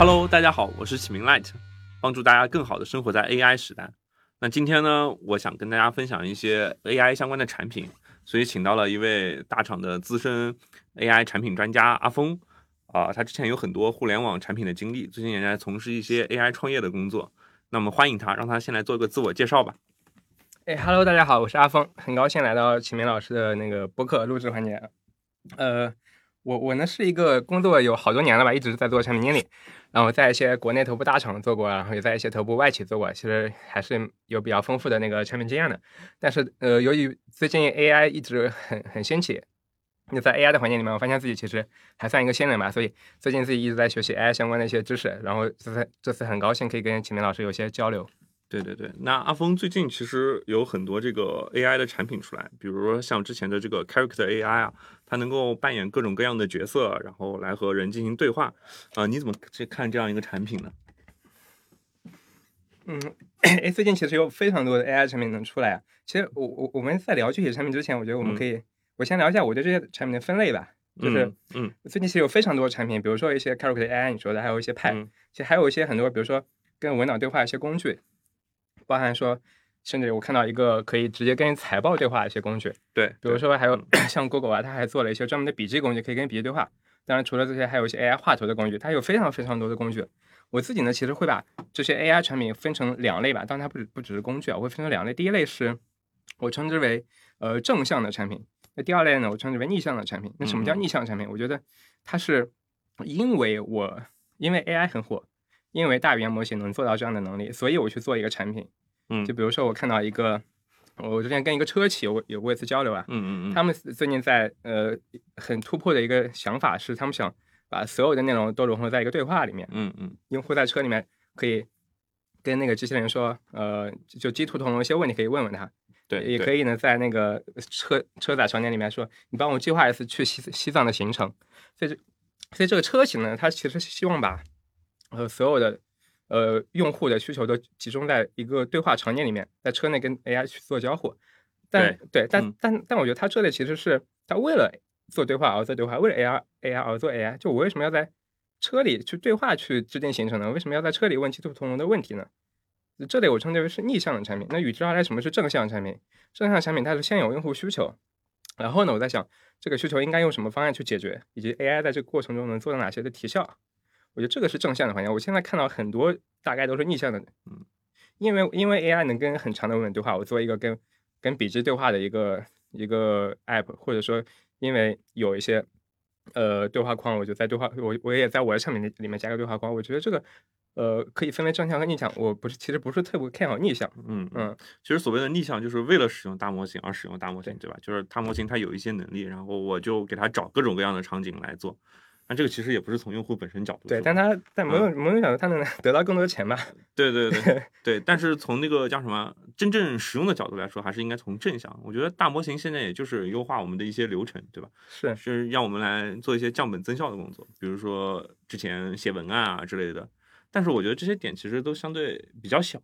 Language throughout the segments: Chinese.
Hello，大家好，我是启明 Light，帮助大家更好的生活在 AI 时代。那今天呢，我想跟大家分享一些 AI 相关的产品，所以请到了一位大厂的资深 AI 产品专家阿峰。啊，他之前有很多互联网产品的经历，最近也在从事一些 AI 创业的工作。那么欢迎他，让他先来做一个自我介绍吧。哎，Hello，大家好，我是阿峰，很高兴来到启明老师的那个播客录制环节。呃，我我呢是一个工作有好多年了吧，一直在做产品经理。然后在一些国内头部大厂做过，然后也在一些头部外企做过，其实还是有比较丰富的那个产品经验的。但是，呃，由于最近 AI 一直很很兴起，那在 AI 的环境里面，我发现自己其实还算一个新人吧，所以最近自己一直在学习 AI 相关的一些知识。然后这次这次很高兴可以跟启明老师有些交流。对对对，那阿峰最近其实有很多这个 AI 的产品出来，比如说像之前的这个 Character AI 啊，它能够扮演各种各样的角色，然后来和人进行对话。啊，你怎么去看这样一个产品呢？嗯，哎，最近其实有非常多的 AI 产品能出来啊。其实我我我们在聊具体产品之前，我觉得我们可以，我先聊一下我对这些产品的分类吧。就是，嗯，最近其实有非常多的产品，比如说一些 Character AI 你说的，还有一些 Pad，，其实还有一些很多，比如说跟文档对话一些工具。包含说，甚至我看到一个可以直接跟财报对话的一些工具，对，比如说还有 像 Google 啊，它还做了一些专门的笔记工具，可以跟笔记对话。当然，除了这些，还有一些 AI 画图的工具，它有非常非常多的工具。我自己呢，其实会把这些 AI 产品分成两类吧，当然它不不只是工具啊，我会分成两类。第一类是我称之为呃正向的产品，那第二类呢，我称之为逆向的产品。那什么叫逆向产品？我觉得它是因为我因为 AI 很火，因为大语言模型能做到这样的能力，所以我去做一个产品。嗯，就比如说我看到一个，我之前跟一个车企有有过一次交流啊，嗯嗯嗯，他们最近在呃很突破的一个想法是，他们想把所有的内容都融合在一个对话里面，嗯嗯，用户在车里面可以跟那个机器人说，呃，就鸡兔同笼一些问题可以问问他，对，也可以呢在那个车车载场景里面说，你帮我计划一次去西西藏的行程，所以这所以这个车型呢，它其实希望把呃所有的。呃，用户的需求都集中在一个对话场景里面，在车内跟 AI 去做交互。但对，但但但我觉得它这里其实是它为了做对话而做对话，为了 AI AI 而做 AI。就我为什么要在车里去对话去制定行程呢？为什么要在车里问鸡兔同笼的问题呢？这里我称之为是逆向的产品。那与之而来，什么是正向产品？正向产品它是先有用户需求，然后呢，我在想这个需求应该用什么方案去解决，以及 AI 在这个过程中能做到哪些的提效。我觉得这个是正向的环境。我现在看到很多大概都是逆向的，嗯，因为因为 AI 能跟很长的文本对话，我做一个跟跟笔记对话的一个一个 app，或者说因为有一些呃对话框，我就在对话我我也在我的产品里面加个对话框。我觉得这个呃可以分为正向和逆向。我不是其实不是特别看好逆向，嗯嗯，其实所谓的逆向就是为了使用大模型而使用大模型，对吧？就是大模型它有一些能力，然后我就给它找各种各样的场景来做。那这个其实也不是从用户本身角度，对，但他在某种某种角度，他能得到更多的钱吧？对对对 对，但是从那个叫什么真正使用的角度来说，还是应该从正向。我觉得大模型现在也就是优化我们的一些流程，对吧？是是让我们来做一些降本增效的工作，比如说之前写文案啊之类的。但是我觉得这些点其实都相对比较小，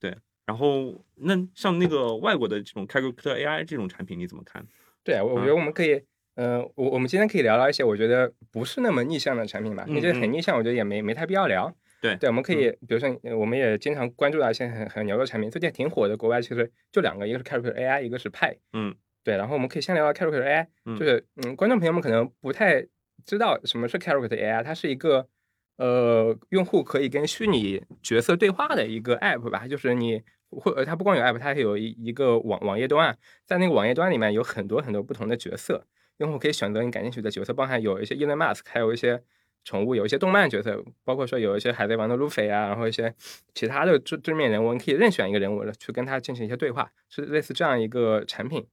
对。然后那像那个外国的这种开 a 克 AI 这种产品，你怎么看？对啊，我我觉得我们可以。呃，我我们今天可以聊聊一些我觉得不是那么逆向的产品吧。你觉得很逆向，我觉得也没没太必要聊。对对，我们可以，比如说，我们也经常关注到一些很很牛的产品，最近挺火的。国外其实就两个，一个是 Character AI，一个是派。嗯，对。然后我们可以先聊聊 Character AI，就是嗯，观众朋友们可能不太知道什么是 Character AI，它是一个呃，用户可以跟虚拟角色对话的一个 App 吧。就是你或它不光有 App，它还有一一个网网页端，在那个网页端里面有很多很多不同的角色。用户可以选择你感兴趣的角色，包含有一些 Elon Musk，还有一些宠物，有一些动漫角色，包括说有一些海贼王的路飞啊，然后一些其他的正对面人物，你可以任选一个人物去跟他进行一些对话，是类似这样一个产品。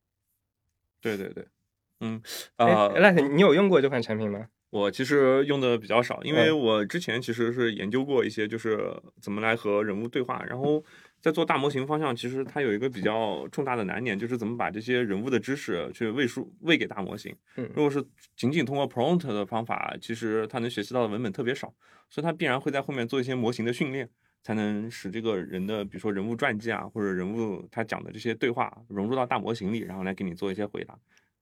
对对对，嗯，啊，赖特，你有用过这款产品吗？我其实用的比较少，因为我之前其实是研究过一些，就是怎么来和人物对话，然后。在做大模型方向，其实它有一个比较重大的难点，就是怎么把这些人物的知识去喂输喂给大模型。嗯，如果是仅仅通过 prompt 的方法，其实它能学习到的文本特别少，所以它必然会在后面做一些模型的训练，才能使这个人的，比如说人物传记啊，或者人物他讲的这些对话融入到大模型里，然后来给你做一些回答。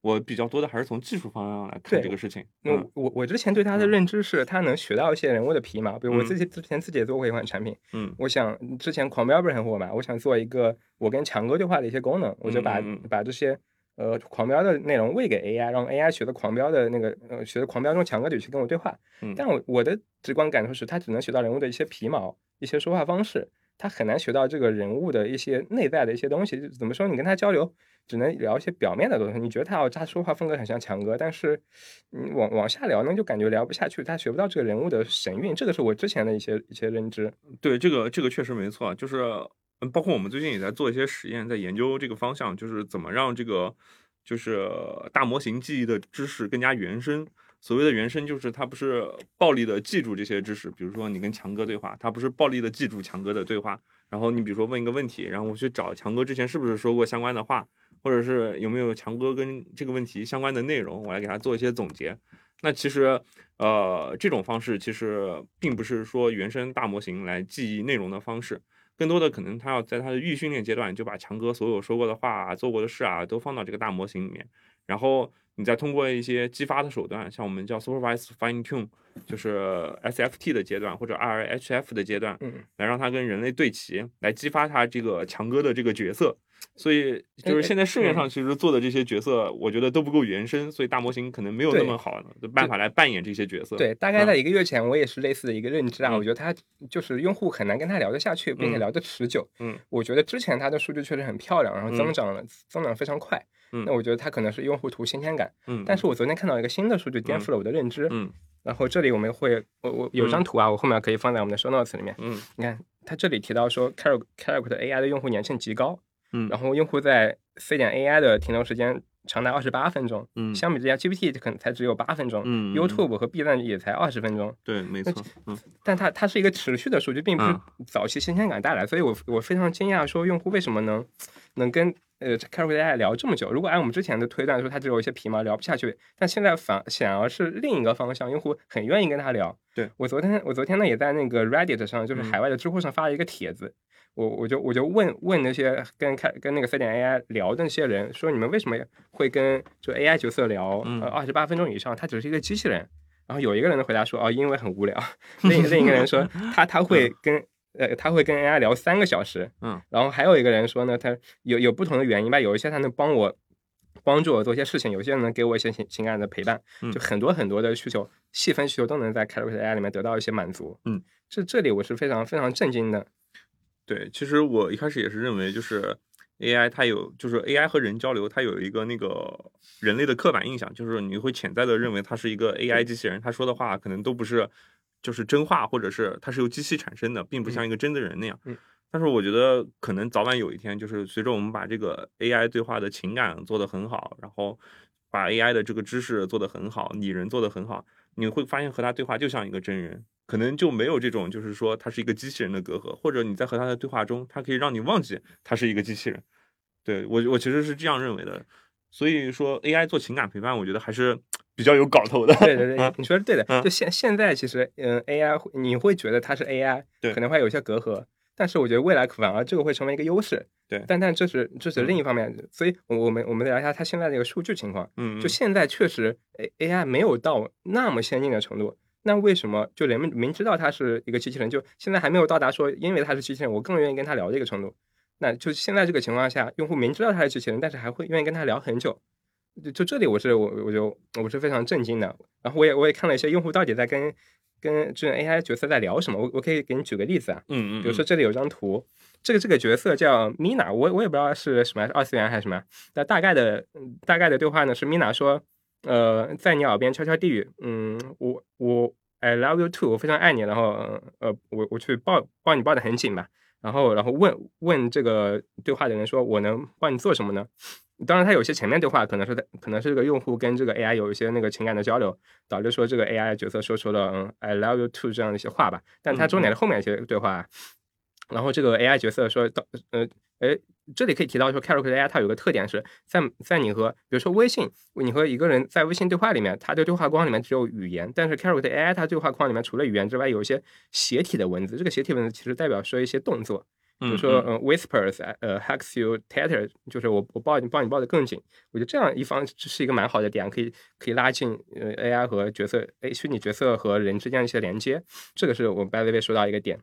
我比较多的还是从技术方向来看这个事情。那嗯我我之前对他的嗯认知是，他能学到一些人物的皮毛。比如我嗯自己之前自己也做过一款产品，嗯我想之前狂飙不是很火嘛，我想做一个我跟强哥对话的一些功能，我就把把这些呃狂飙的内容喂给 AI，让 AI 学的狂飙的那个呃学的狂飙中强哥的语气跟我对话。嗯但我我的直观感受是，他只能学到人物的一些皮毛、一些说话方式，他很难学到这个人物的一些内在的一些东西。就怎么说？你跟他交流，只能聊一些表面的东西。你觉得他哦，他说话风格很像强哥，但是你往往下聊呢，就感觉聊不下去，他学不到这个人物的神韵。这个是我之前的一些一些认知。对，这个这个确实没错，就是，包括我们最近也在做一些实验，在研究这个方向，就是怎么让这个就是大模型记忆的知识更加原生。所谓的原生，就是它不是暴力的记住这些知识，比如说你跟强哥对话，它不是暴力的记住强哥的对话，然后你比如说问一个问题，然后我去找强哥之前是不是说过相关的话，或者是有没有强哥跟这个问题相关的内容，我来给他做一些总结。那其实，呃，这种方式其实并不是说原生大模型来记忆内容的方式，更多的可能他要在他的预训练阶段就把强哥所有说过的话啊、做过的事啊都放到这个大模型里面，然后你再通过一些激发的手段，像我们叫 supervised fine tune，就是 SFT 的阶段或者 RHF 的阶段，嗯，来让它跟人类对齐，来激发它这个强哥的这个角色。所以就是现在市面上其实做的这些角色，我觉得都不够原生，所以大模型可能没有那么好的办法来扮演这些角色。对，大概在一个月前，我也是类似的一个认知啊。嗯我觉得他就是用户很难跟他聊得下去，并且嗯聊得持久。嗯，我觉得之前他的数据确实很漂亮，然后增嗯长了，增长非常快。嗯那我觉得他可能是用户图新鲜感。嗯，但是我昨天看到一个新的数据，颠覆了我的认知。嗯然后这里我们会，我我有张图啊，我后面可以放在我们的 show notes 里面。嗯你看，他这里提到说，Car Character AI 的用户粘性极高，嗯，然后用户在 C 点 AI 的停留时间长达二十八分钟，嗯相比之下 GPT 可能才只有八分钟。嗯嗯 YouTube 和 B 站也才二十分钟，对，没错，嗯但它它是一个持续的数据，并不是嗯早期新鲜感带来，所以我我非常惊讶，说用户为什么能能跟呃 c a r AI 聊这么久？如果按我们之前的推断说，它只有一些皮毛聊不下去，但现在反显而是另一个方向，用户很愿意跟他聊。对我昨天我昨天呢也在那个 Reddit 上，就是嗯海外的知乎上发了一个帖子。我我就我就问问那些跟开跟那个 C 点 AI 聊的那些人，说你们为什么会跟就 AI 角色聊二十八分钟以上？他只是一个机器人。然后有一个人的回答说，哦，因为很无聊。另另一个人说，他他会跟呃他会跟 AI 聊三个小时。嗯，然后还有一个人说呢，他有有不同的原因吧，有一些他能帮我帮助我做一些事情，有些人能给我一些情情感的陪伴，嗯就很多很多的需求，细分需求都能在 Character AI 里面得到一些满足。嗯，这这里我是非常非常震惊的。对，其实我一开始也是认为，就是 AI 它有，就是 AI 和人交流，它有一个那个人类的刻板印象，就是你会潜在的认为它是一个 AI 机器人，它说的话可能都不是就是真话，或者是它是由机器产生的，并不像一个真的人那样。嗯但是我觉得可能早晚有一天，就是随着我们把这个 AI 对话的情感做得很好，然后把 AI 的这个知识做得很好，拟人做得很好，你会发现和他对话就像一个真人，可能就没有这种就是说他是一个机器人的隔阂，或者你在和他的对话中，他可以让你忘记他是一个机器人。对我我其实是这样认为的，所以说 AI 做情感陪伴，我觉得还是比较有搞头的。对对对啊，你说的对的。嗯就现现在其实，嗯，AI 你会觉得它是 AI，可能会有一些隔阂，但是我觉得未来反而这个会成为一个优势。对但但这是这是另一方面，所以我我们我们聊一下它现在这个数据情况。嗯，就现在确实 A A I 没有到那么先进的程度，那为什么就人们明知道它是一个机器人，就现在还没有到达说因为它是机器人，我更愿意跟它聊这个程度？那就现在这个情况下，用户明知道它是机器人，但是还会愿意跟他聊很久。就就这里我是我我就我是非常震惊的。然后我也我也看了一些用户到底在跟跟这种 AI 角色在聊什么，我我可以给你举个例子啊，嗯嗯，比如说这里有张图，这个这个角色叫 Mina，我我也不知道是什么，二次元还是什么。那大概的嗯大概的对话呢是 Mina 说，呃，在你耳边悄悄低语，嗯，我我 I love you too，我非常爱你，然后呃我我去抱抱你抱得很紧吧，然后然后问问这个对话的人说，我能帮你做什么呢？当然，它有些前面对话可能是在可能是这个用户跟这个 AI 有一些那个情感的交流，导致说这个 AI 角色说出了嗯 I love you too 这样的一些话吧。但它重点的后面一些对话，然后这个 AI 角色说到呃哎，这里可以提到说 Character AI 它有个特点是在在你和比如说微信，你和一个人在微信对话里面，它的对话框里面只有语言，但是 Character AI 它对话框里面除了语言之外，有一些斜体的文字，这个斜体文字其实代表说一些动作。比如说嗯 whispers 呃 hugs you tighter，就是我我抱你抱你抱得更紧。我觉得这样一方是一个蛮好的点，可以可以拉近呃 AI 和角色哎虚拟角色和人之间的一些连接。这个是我 by the way 说到一个点。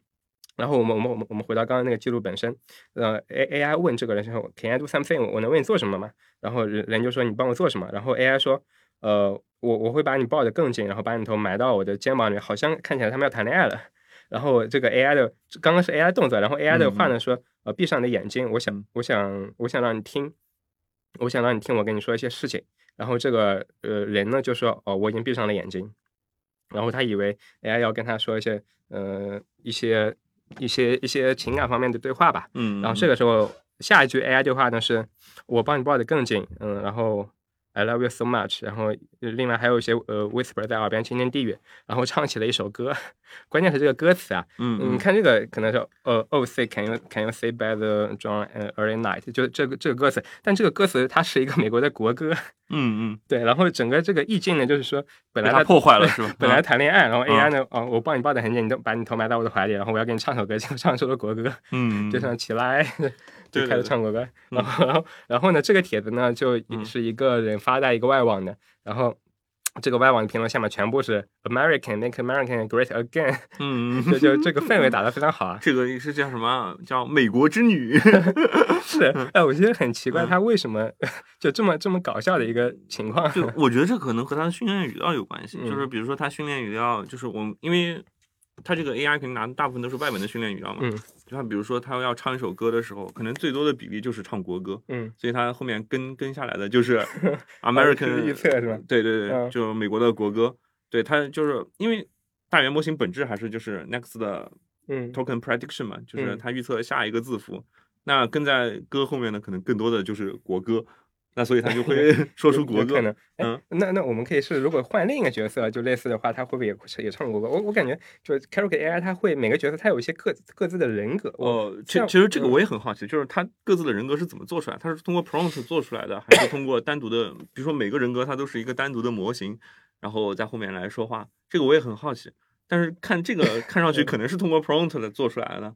然后我们我们我们我们回到刚刚那个记录本身，呃，A A I 问这个人说，Can I do something？我能为你做什么吗？然后人人就说你帮我做什么？然后 A I 说，呃，我我会把你抱得更紧，然后把你头埋到我的肩膀里，好像看起来他们要谈恋爱了。然后这个 A I 的刚刚是 A I 动作，然后 A I 的话呢说，呃，闭上你的眼睛，我想我想我想让你听，我想让你听我跟你说一些事情。然后这个呃人呢就说，哦，我已经闭上了眼睛。然后他以为 A I 要跟他说一些呃一些。一些一些情感方面的对话吧，嗯，然后这个时候下一句 AI 对话呢是，我帮你抱得更紧，嗯，然后。I love you so much。然后另外还有一些呃 whisper 在耳边轻轻低语，然后唱起了一首歌。关键是这个歌词啊，嗯，你看这个可能是呃，Oh say can you can you say by the dawn early night？就这个这个歌词，但这个歌词它是一个美国的国歌。嗯嗯，对。然后整个这个意境呢，就是说本来他破坏了是吧？本来谈恋爱，然后 AI 呢，哦，我抱你抱得很紧，你都把你头埋到我的怀里，然后我要给你唱首歌，就唱出了国歌。嗯，就像起来。就开始唱国歌，然后，然后，然后呢？这个帖子呢，就是一个人发在一个外网的，然后这个外网的评论下面全部是 American make American great again，嗯，就就这个氛围打得非常好啊。这个是叫什么？叫美国之女？是，哎，我觉得很奇怪，他为什么就这么这么搞笑的一个情况？就我觉得这可能和他的训练语料有关系，就是比如说他训练语料，就是我因为。他这个 AI 肯定拿的大部分都是外文的训练语料嘛，嗯，就像比如说他要唱一首歌的时候，可能最多的比例就是唱国歌，嗯，所以它后面跟跟下来的就是 American 预测是吧？对对对，就美国的国歌，对它就是因为大语言模型本质还是就是 Next 的嗯。Token Prediction 嘛，就是它预测下一个字符，那跟在歌后面呢，可能更多的就是国歌。那所以他就会 说出国歌，嗯，那那我们可以是，如果换另一个角色，就类似的话，他会不会也也唱国歌？我我感觉，就 c a r o k AI，他会每个角色他有一些各各自的人格。哦，其其实这个我也很好奇，就是他各自的人格是怎么做出来？他是通过 prompt 做出来的，还是通过单独的？比如说每个人格它都是一个单独的模型，然后在后面来说话，这个我也很好奇。但是看这个看上去可能是通过 prompt 来做出来的。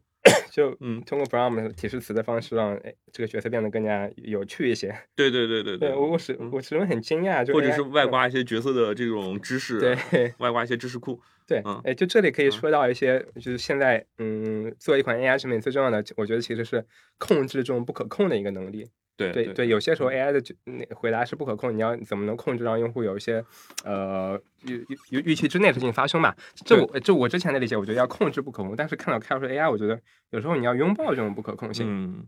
就嗯，通过 prompt 提示词的方式，让哎这个角色变得更加有趣一些。对对对对对，我我始我始终很惊讶，就或者是外挂一些角色的这种知识，对，外挂一些知识库。对，哎，就这里可以说到一些，就是现在嗯，做一款 AI 产品最重要的，我觉得其实是控制这种不可控的一个能力。对对对，有些时候 AI 的那回答是不可控，你要怎么能控制让用户有一些呃预预预期之内的事情发生嘛？这我这我之前的理解，我觉得要控制不可控，但是看到开发出 AI，我觉得有时候你要拥抱这种不可控性。嗯，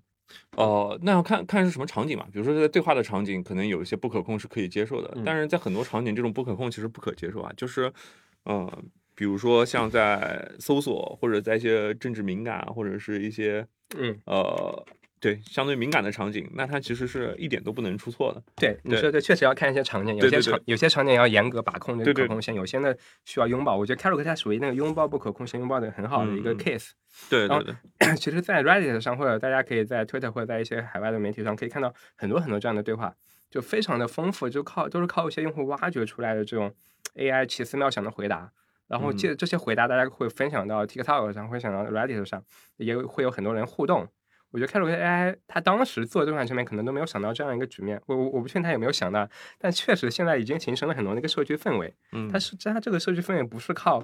哦，那要看看是什么场景嘛？比如说在对话的场景，可能有一些不可控是可以接受的，但是在很多场景，这种不可控其实不可接受啊。就是呃，比如说像在搜索或者在一些政治敏感或者是一些嗯呃。对，相对敏感的场景，那它其实是一点都不能出错的。对，你说的确实要看一些场景，有些场有些场景要严格把控这个可控性，有些呢需要拥抱。我觉得 c a r o 它属于那个拥抱不可控性拥抱的很好的一个 case。对对对。其实，在 Reddit 上或者大家可以在 Twitter 或者在一些海外的媒体上可以看到很多很多这样的对话，就非常的丰富，就靠都是靠一些用户挖掘出来的这种 AI 奇思妙想的回答。然后这这些回答，大家会分享到 TikTok 上，会想到 Reddit 上，也会有很多人互动。我觉得开罗 AI 他当时做这款产品可能都没有想到这样一个局面，我我我不确定他有没有想到，但确实现在已经形成了很多那个社区氛围。嗯，它是它这个社区氛围不是靠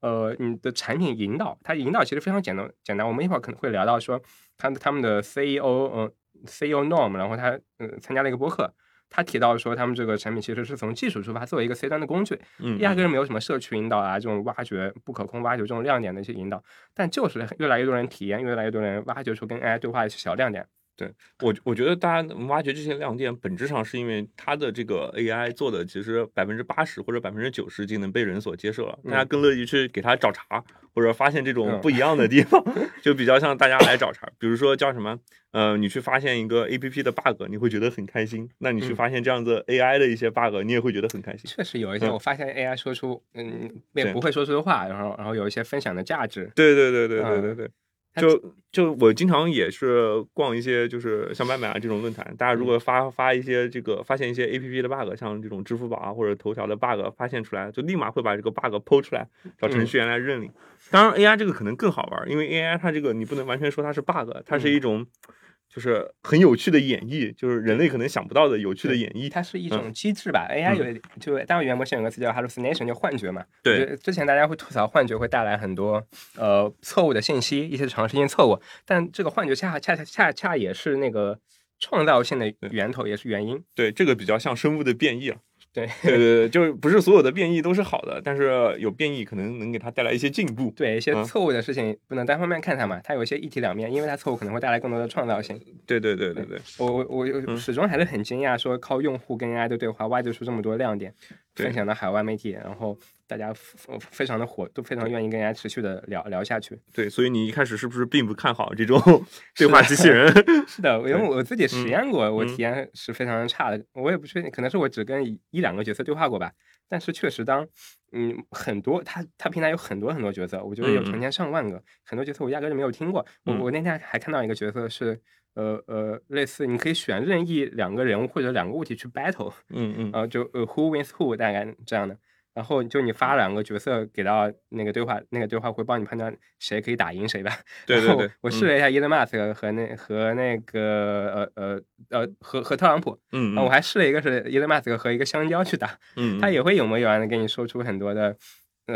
呃你的产品引导，它引导其实非常简单简单。我们一会儿可能会聊到说他他们的 CEO 嗯 CEO Norm，然后他嗯参加了一个播客。他提到说，他们这个产品其实是从技术出发，作为一个 C 端的工具，压根儿没有什么社区引导啊，这种挖掘不可控、挖掘这种亮点的一些引导，但就是越来越多人体验，越来越多人挖掘出跟 AI 对话的小亮点。对我，我觉得大家挖掘这些亮点，本质上是因为它的这个 AI 做的其实百分之八十或者百分之九十已经能被人所接受了，大家更乐意去给他找茬，或者发现这种不一样的地方，就比较像大家来找茬。比如说叫什么，呃，你去发现一个 APP 的 bug，你会觉得很开心；那你去发现这样子 AI 的一些 bug，你也会觉得很开心。确实有一些，我发现 AI 说出嗯也不会说出的话，然后然后有一些分享的价值。对对对对对对对。就就我经常也是逛一些就是像外卖啊这种论坛，大家如果发发一些这个发现一些 A P P 的 bug，像这种支付宝啊或者头条的 bug 发现出来，就立马会把这个 bug 剖出来，找程序员来认领。当然 A I 这个可能更好玩，因为 A I 它这个你不能完全说它是 bug，它是一种。就是很有趣的演绎，就是人类可能想不到的有趣的演绎。它是一种机制吧？AI 有就单位语言模型有个词叫 hallucination，叫幻觉嘛。对，之前大家会吐槽幻觉会带来很多呃错误的信息，一些尝试性错误。但这个幻觉恰恰恰恰恰也是那个创造性的源头，也是原因。对，这个比较像生物的变异了。对对 对对，就是不是所有的变异都是好的，但是有变异可能能给它带来一些进步。对一些错误的事情不能单方面看它嘛，它有一些一体两面，因为它错误可能会带来更多的创造性。对对对对对，我我我始终还是很惊讶，说靠用户跟 AI 的对话挖掘出这么多亮点，分享到海外媒体，然后。大家非常的火，都非常愿意跟人家持续的聊聊下去。对，所以你一开始是不是并不看好这种 对话机器人？是的，因为我自己实验过，我体验是非常差的。我也不确定，可能是我只跟一两个角色对话过吧。但是确实，当嗯很多，他他平台有很多很多角色，我觉得有成千上万个，很多角色我压根就没有听过。我我那天还看到一个角色是，呃呃，类似你可以选任意两个人物或者两个物体去 battle，嗯嗯，然后就呃 who wins who 大概这样的。然后就你发两个角色给到那个对话，那个对话会帮你判断谁可以打赢谁吧。对对对，我试了一下伊德马斯克和那和那个呃呃呃和和特朗普，嗯，我还试了一个是伊德马斯克和一个香蕉去打，嗯，他也会有模有样的跟你说出很多的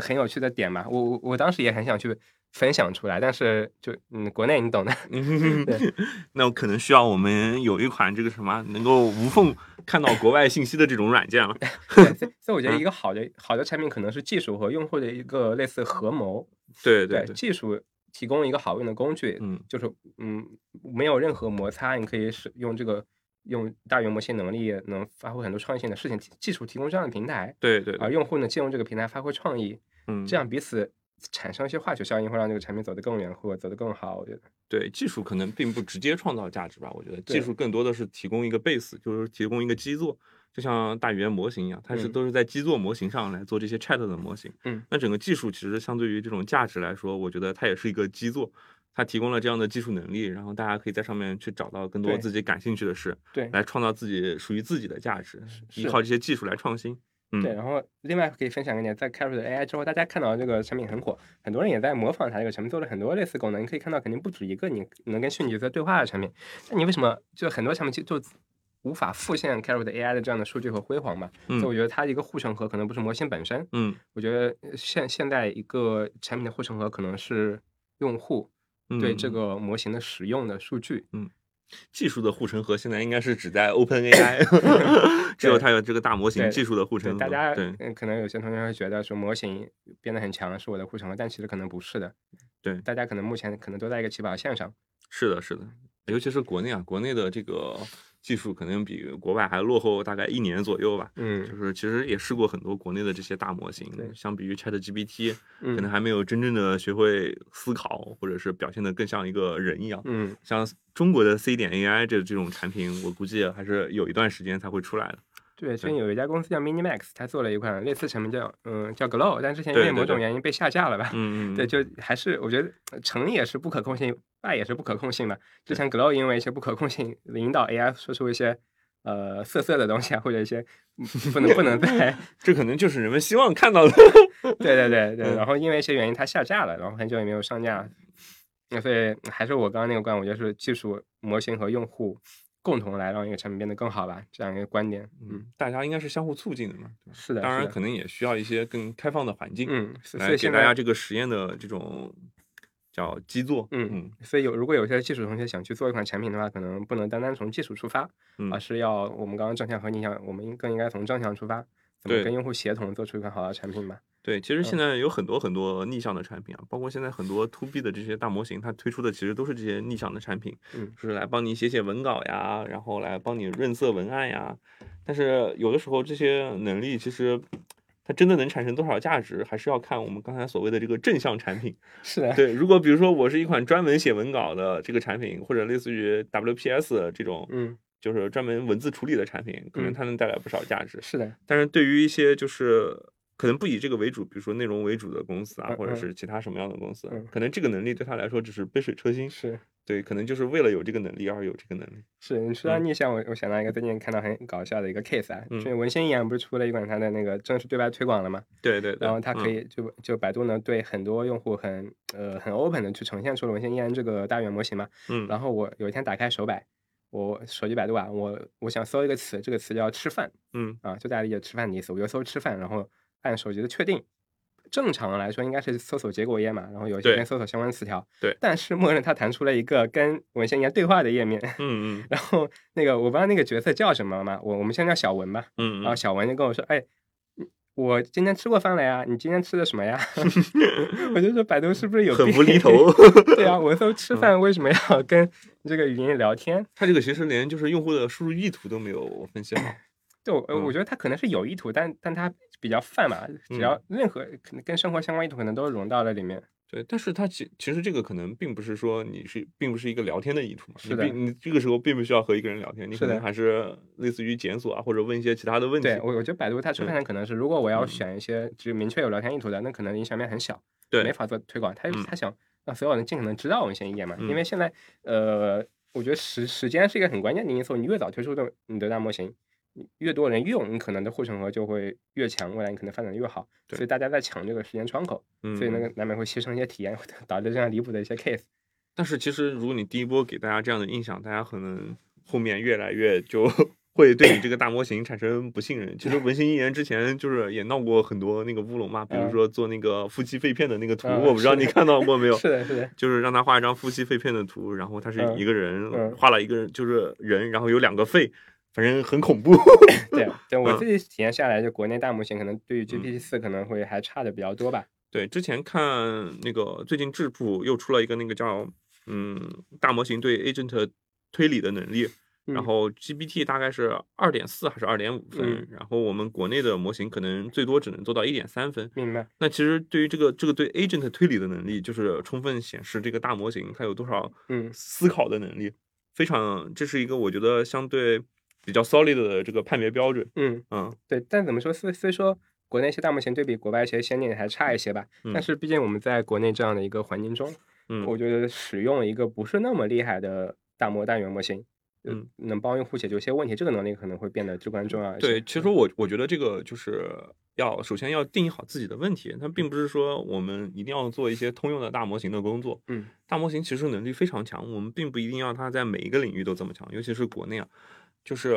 很有趣的点嘛。我我我当时也很想去。分享出来，但是就嗯，国内你懂的。那可能需要我们有一款这个什么能够无缝看到国外信息的这种软件了。所以我觉得一个好的好的产品可能是技术和用户的一个类似合谋。对对，技术提供一个好用的工具，嗯，就是嗯，没有任何摩擦，你可以使用这个用大语言模型能力能发挥很多创新的事情。技术提供这样的平台，对对，而用户呢借用这个平台发挥创意，嗯，这样彼此。产生一些化学效应，会让这个产品走得更远，或者走得更好。我觉得，对技术可能并不直接创造价值吧。我觉得技术更多的是提供一个 base，就是提供一个基座，就像大语言模型一样，它是都是在基座模型上来做这些 chat 的模型。嗯，那整个技术其实相对于这种价值来说，我觉得它也是一个基座，它提供了这样的技术能力，然后大家可以在上面去找到更多自己感兴趣的事，对，来创造自己属于自己的价值，依靠这些技术来创新。对，然后另外可以分享给你，在 Carrot AI 之后，大家看到这个产品很火，很多人也在模仿它这个产品，做了很多类似功能。你可以看到，肯定不止一个你能跟虚拟角色对话的产品。那你为什么就很多产品就就无法复现 Carrot AI 的这样的数据和辉煌嘛？所以我觉得它一个护城河可能不是模型本身。嗯，我觉得现现在一个产品的护城河可能是用户对这个模型的使用的数据。嗯。技术的护城河现在应该是只在 Open AI，只有它有这个大模型技术的护城河。大家嗯，可能有些同学会觉得说模型变得很强是我的护城河，但其实可能不是的。对，大家可能目前可能都在一个起跑线上。是的，是的，尤其是国内啊，国内的这个。技术可能比国外还落后大概一年左右吧。嗯，就是其实也试过很多国内的这些大模型，相比于 Chat GPT，可能还没有真正的学会思考，或者是表现的更像一个人一样。嗯，像中国的 C 点 AI 这这种产品，我估计还是有一段时间才会出来的。对，最近有一家公司叫 Minimax，它做了一款类似产品叫嗯叫 Glow，但之前因为某种原因被下架了吧？嗯嗯。对，就还是我觉得成也是不可控性，败也是不可控性的。之前 Glow 因为一些不可控性，引导 AI 说出一些呃色色的东西啊，或者一些不能不能再，这可能就是人们希望看到的。对对对 对，然后因为一些原因它下架了，然后很久也没有上架。那所以还是我刚刚那个观点，我觉得是技术模型和用户。共同来让一个产品变得更好吧，这样一个观点，嗯，大家应该是相互促进的嘛，是的，当然可能也需要一些更开放的环境，嗯，来给大家这个实验的这种叫基座，嗯嗯，所以有如果有些技术同学想去做一款产品的话，可能不能单单从技术出发，而是要我们刚刚正向和逆向，我们应更应该从正向出发，怎么跟用户协同做出一款好的产品吧。对，其实现在有很多很多逆向的产品啊，包括现在很多 to B 的这些大模型，它推出的其实都是这些逆向的产品，嗯，就是来帮你写写文稿呀，然后来帮你润色文案呀。但是有的时候这些能力其实它真的能产生多少价值，还是要看我们刚才所谓的这个正向产品。是的，对。如果比如说我是一款专门写文稿的这个产品，或者类似于 WPS 这种，嗯，就是专门文字处理的产品，可能它能带来不少价值。是的，但是对于一些就是可能不以这个为主，比如说内容为主的公司啊，或者是其他什么样的公司嗯，可能这个能力对他来说只是杯水车薪。是对，可能就是为了有这个能力而有这个能力。是，你说到嗯逆向，我我想到一个最近看到很搞笑的一个 case 啊，嗯就是文心一言不是出了一款它的那个正式对外推广了吗？对对对，然后它可嗯以就就百度呢对很多用户很呃很 open 的去呈现出了文心一言这个大语言模型嘛。嗯，然后我有一天打开手摆，我手机百度啊，我我想搜一个词，这个词叫吃饭嗯啊，就大家理解吃饭的意思，我就搜吃饭，然后按手机的确定。正常来说应该是搜索结果页嘛，然后有些对人搜索相关词条，对但是默认它弹出了一个跟文献一样对话的页面，嗯嗯 然后那个我不知道那个角色叫什么嘛，我我们先叫小文吧，嗯然后小文就跟我说，哎，我今天吃过饭了呀，你今天吃的什么呀？我就说百度是不是有很病无厘头。对啊，我搜吃饭为什么要跟这个语音聊天？它这个其实连就是用户的输入意图都没有分析好。对，我呃嗯我觉得它可能是有意图，但但它比较泛嘛，只要任何可能跟生活相关意图，可能都融到了里面。对，但是它其其实这个可能并不是说你是并不是一个聊天的意图嘛，你是的并你这个时候并不需要和一个人聊天，你可能还是类似于检索啊，或者问一些其他的问题。对我，我觉得百度它出对发点可能是，如果我要嗯选一些只明确有聊天意图的，那可能影响面很小，对没法做推广。他嗯他想让所有人尽可能知道文献一点嘛，因嗯为现在呃，我觉得时时间是一个很关键的因素，你越早推出的你的大模型。你越多人用，你可能的护城河就会越强，未来你可能发展的越好。所以大家在抢这个时间窗口，嗯，所以那个难免会牺牲一些体验，导致这样离谱的一些 case。但是其实如果你第一波给大家这样的印象，大家可能后面越来越就 会对你这个大模型产生不信任。其实文心一言之前就是也闹过很多那个乌龙嘛，比如嗯说做那个夫妻肺片的那个图，嗯我不知道你看到过没 有？是的，是的，就是让他画一张夫妻肺片的图，然后他是嗯一个人、嗯画了一个人，就是人，然后有两个肺，反正很恐怖。对对，我嗯自己体验下来，就国内大模型可能对于 GPT 四可能会还差的比较多吧。对，之前看那个最近智谱又出了一个那个叫嗯大模型对 agent 推理的能力，然嗯后 GPT 大概是二点四还是二点五分，嗯然后我们国内的模型可能最多只能做到一点三分。明白，那其实对于这个这个对 agent 推理的能力，就是充分显示这个大模型它有多少嗯思考的能力，非常这是一个我觉得相对比较 solid 的这个判别标准。嗯，嗯对。但怎么说，虽虽说国内一些大模型对比国外一些先进还差一些吧，但嗯是毕竟我们在国内这样的一个环境中，嗯，我觉得使用一个不是那么厉害的大模单元模型，呃嗯，能帮用户解决一些问题，这个能力可能会变得至关重要一些。对，其实我我觉得这个就是要首先要定义好自己的问题，它并不是说我们一定要做一些通用的大模型的工作。嗯，大模型其实能力非常强，我们并不一定要它在每一个领域都这么强，尤其是国内啊，就是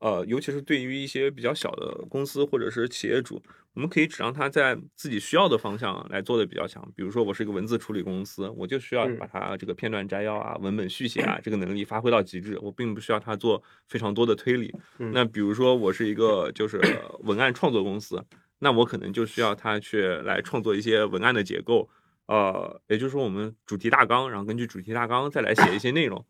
呃，尤其是对于一些比较小的公司或者是企业主，我们可以只让他在自己需要的方向来做的比较强。比如说，我是一个文字处理公司，我就需要嗯把它这个片段摘要啊、文本续写啊 这个能力发挥到极致，我并不需要它做非常多的推理。嗯那比如说，我是一个就是 文案创作公司，那我可能就需要它去来创作一些文案的结构，呃，也就是说我们主题大纲，然后根据主题大纲再来写一些内容。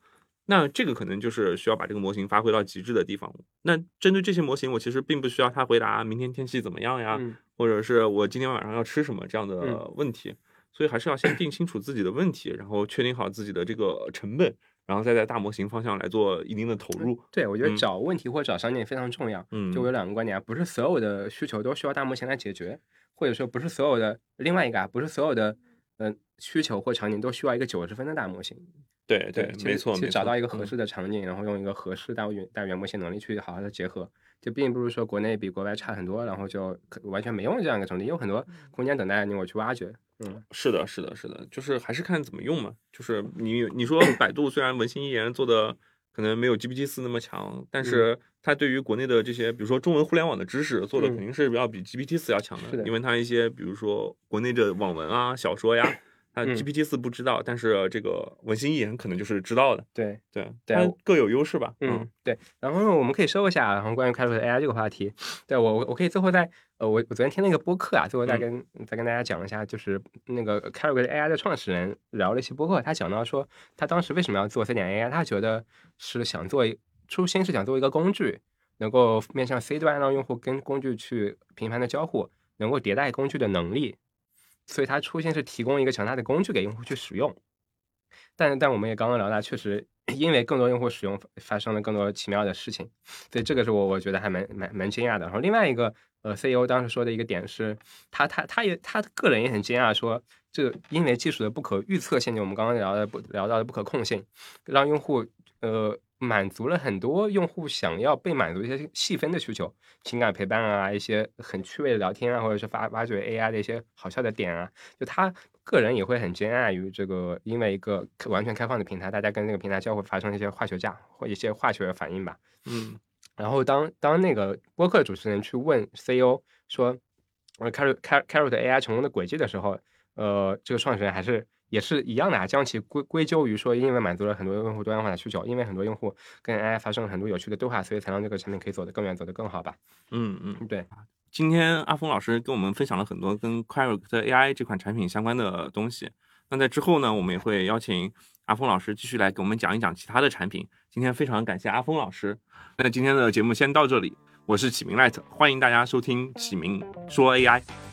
那这个可能就是需要把这个模型发挥到极致的地方。那针对这些模型，我其实并不需要他回答明天天气怎么样呀，嗯或者是我今天晚上要吃什么这样的嗯问题。所以还是要先定清楚自己的问题，然后确定好自己的这个成本，然后再在大模型方向来做一定的投入。对，我觉得嗯找问题或者找商点非常重要。嗯，就我有两个观点啊，不是所有的需求都需要大模型来解决，或者说不是所有的另外一个啊，不是所有的嗯、呃需求或场景都需要一个九十分的大模型。对对，其没错，实其实找到一个合适的场景，然后用一个合适大语大语言模型能力去好好的结合，就并不是说国内比国外差很多，然后就可完全没用这样一个场景，有很多空间等待你我去挖掘。嗯是的，是的，是的，就是还是看怎么用嘛。就是你你说百度虽然文心一言做的可能没有 GPT 四那么强，但是它对于国内的这些，比如说中文互联网的知识做的嗯。肯定是要比 GPT 四要强是的。因为它一些比如说国内的网文啊、小说呀，GPT 四不知道，但是这个文心一言可能就是知道的。对，对，它各有优势吧。嗯，对。然后我们可以收一下，然后关于开拓者 AI 这个话题，对我我我可以最后再呃，我我昨天听了一个播客啊，最后再嗯跟、再跟大家讲一下，就是那个 a r r AI 的创始人聊了一些播客，他讲到说他当时为什么要做 C 点 AI，他觉得是想做一初心是想做一个工具，能够面向 C 端让用户跟工具去频繁的交互，能够迭代工具的能力，所以它出现是提供一个强大的工具给用户去使用。但但我们也刚刚聊到，确实因为更多用户使用发生了更多奇妙的事情，所以这个是我我觉得还蛮蛮蛮惊讶的。然后另外一个呃 CEO 当时说的一个点是，他他他也他个人也很惊讶，说这因为技术的不可预测性，就我们刚刚聊的不聊到的不可控性，让用户呃满足了很多用户想要被满足一些细分的需求，情感陪伴啊，一些很趣味的聊天啊，或者是发挖掘 AI 的一些好笑的点啊，就他个人也会很惊讶于这个，因为一个完全开放的平台，大家跟那个平台交互发生一些化学价或一些化学反应吧。嗯然后当当那个播客主持人去问 CEO 说，我，Carrot Car Carrot AI 成功的轨迹的时候，呃，这个创始人还是也是一样的啊，将其归归咎于说，因为满足了很多用户多样化的需求，因为很多用户跟 AI 发生了很多有趣的对话，所以才让这个产品可以走得更远，走得更好吧。嗯嗯，对，今天阿峰老师跟我们分享了很多跟 Quark 的 AI 这款产品相关的东西。那在之后呢，我们也会邀请阿峰老师继续来给我们讲一讲其他的产品。今天非常感谢阿峰老师。那今天的节目先到这里，我是启明 Light，欢迎大家收听启明说 AI。